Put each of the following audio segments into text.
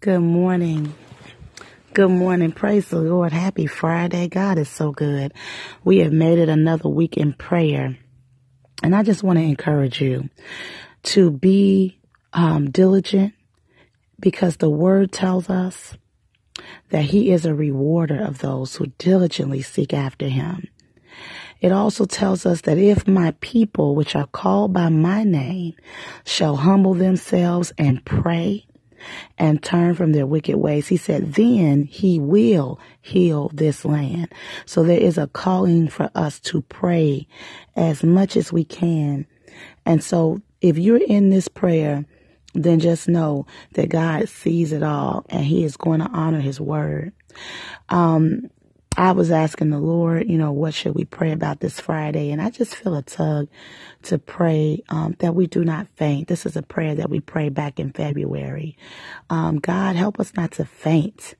Good morning. Good morning. Praise the Lord. Happy Friday. God is so good. We have made it another week in prayer. And I just want to encourage you to be um, diligent because the word tells us that he is a rewarder of those who diligently seek after him. It also tells us that if my people, which are called by my name, shall humble themselves and pray and turn from their wicked ways, he said, then he will heal this land. So there is a calling for us to pray as much as we can. And so if you're in this prayer, then just know that God sees it all and he is going to honor his word. Um, I was asking the Lord, you know, what should we pray about this Friday? And I just feel a tug to pray um, that we do not faint. This is a prayer that we prayed back in February. Um, God, help us not to faint.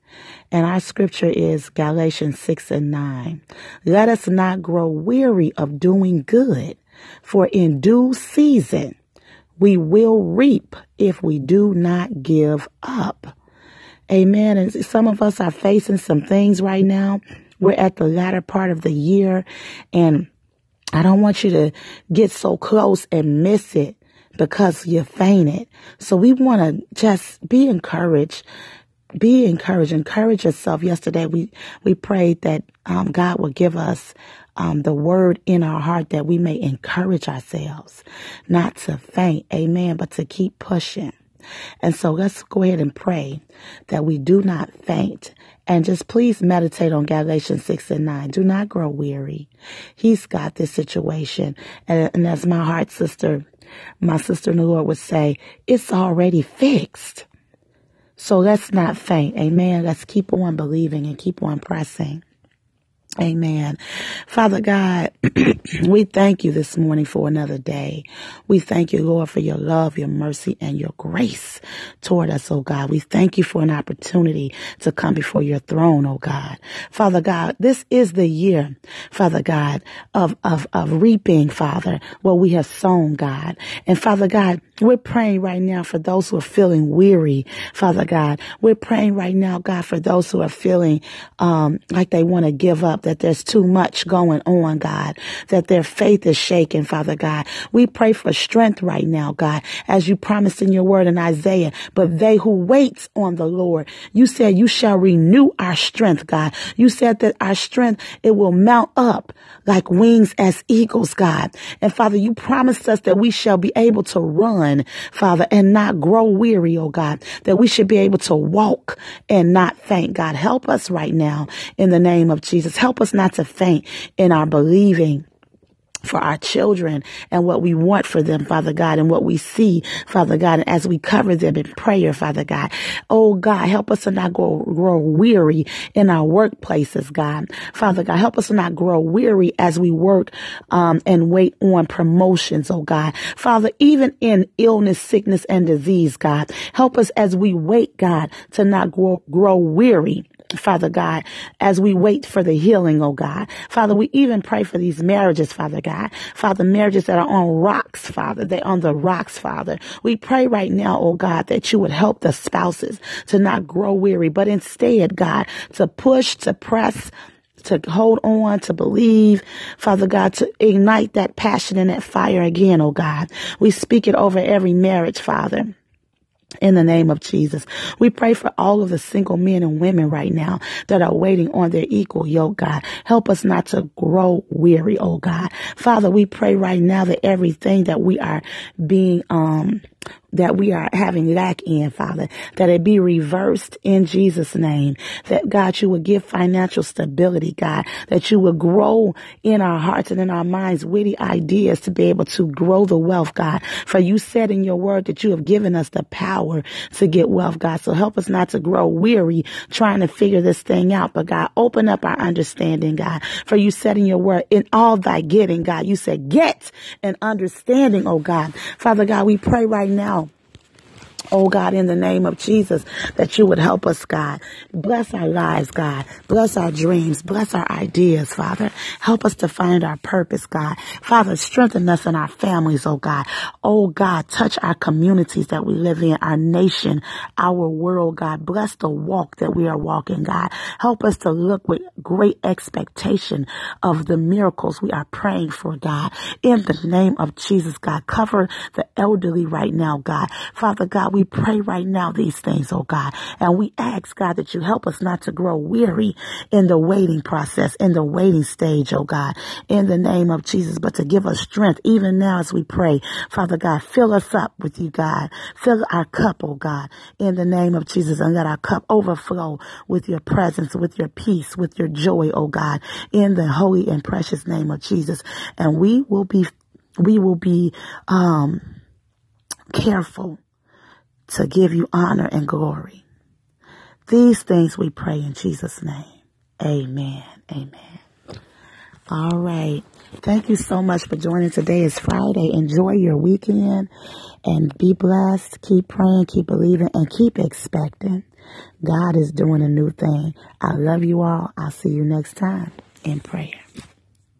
And our scripture is Galatians 6 and 9. Let us not grow weary of doing good, for in due season we will reap if we do not give up. Amen. And some of us are facing some things right now we're at the latter part of the year and I don't want you to get so close and miss it because you fainted. So we want to just be encouraged. Be encouraged. Encourage yourself. Yesterday we, we prayed that um, God will give us um, the word in our heart that we may encourage ourselves, not to faint. Amen. But to keep pushing. And so let's go ahead and pray that we do not faint and just please meditate on Galatians 6 and 9. Do not grow weary. He's got this situation. And, and as my heart sister, my sister in the Lord would say, it's already fixed. So let's not faint. Amen. Let's keep on believing and keep on pressing. Amen. Father God, we thank you this morning for another day. We thank you, Lord, for your love, your mercy, and your grace toward us, oh God. We thank you for an opportunity to come before your throne, oh God. Father God, this is the year, Father God, of, of, of reaping, Father, what we have sown, God. And Father God, we're praying right now for those who are feeling weary, Father God. We're praying right now, God, for those who are feeling um, like they want to give up, that there's too much going on, God, that their faith is shaken, Father God. We pray for strength right now, God, as you promised in your word in Isaiah. But they who wait on the Lord, you said you shall renew our strength, God. You said that our strength, it will mount up like wings as eagles, God. And Father, you promised us that we shall be able to run Father, and not grow weary, oh God, that we should be able to walk and not faint. God, help us right now in the name of Jesus. Help us not to faint in our believing for our children and what we want for them, Father God, and what we see, Father God, and as we cover them in prayer, Father God. Oh God, help us to not grow, grow weary in our workplaces, God. Father God, help us to not grow weary as we work, um, and wait on promotions, oh God. Father, even in illness, sickness, and disease, God, help us as we wait, God, to not grow, grow weary Father God, as we wait for the healing, oh God. Father, we even pray for these marriages, Father God. Father, marriages that are on rocks, Father. They're on the rocks, Father. We pray right now, oh God, that you would help the spouses to not grow weary, but instead, God, to push, to press, to hold on, to believe, Father God, to ignite that passion and that fire again, oh God. We speak it over every marriage, Father in the name of Jesus. We pray for all of the single men and women right now that are waiting on their equal yoke, God. Help us not to grow weary, oh God. Father, we pray right now that everything that we are being, um, that we are having lack in, Father, that it be reversed in Jesus' name. That God, you would give financial stability, God, that you would grow in our hearts and in our minds witty ideas to be able to grow the wealth, God. For you said in your word that you have given us the power to get wealth, God. So help us not to grow weary trying to figure this thing out. But God, open up our understanding, God. For you said in your word, in all thy getting, God, you said get an understanding, oh God. Father God, we pray right now Oh God, in the name of Jesus, that you would help us, God. Bless our lives, God. Bless our dreams. Bless our ideas, Father. Help us to find our purpose, God. Father, strengthen us in our families, oh God. Oh God, touch our communities that we live in, our nation, our world, God. Bless the walk that we are walking, God. Help us to look with great expectation of the miracles we are praying for, God. In the name of Jesus, God, cover the elderly right now, God. Father God, we pray right now these things, oh God. And we ask, God, that you help us not to grow weary in the waiting process, in the waiting stage, oh God. In the name of Jesus, but to give us strength even now as we pray. Father God, fill us up with you, God. Fill our cup, oh God, in the name of Jesus, and let our cup overflow with your presence, with your peace, with your joy, oh God, in the holy and precious name of Jesus. And we will be, we will be, um, careful to give you honor and glory. These things we pray in Jesus' name. Amen. Amen. All right. Thank you so much for joining. Today is Friday. Enjoy your weekend and be blessed. Keep praying, keep believing, and keep expecting. God is doing a new thing. I love you all. I'll see you next time in prayer.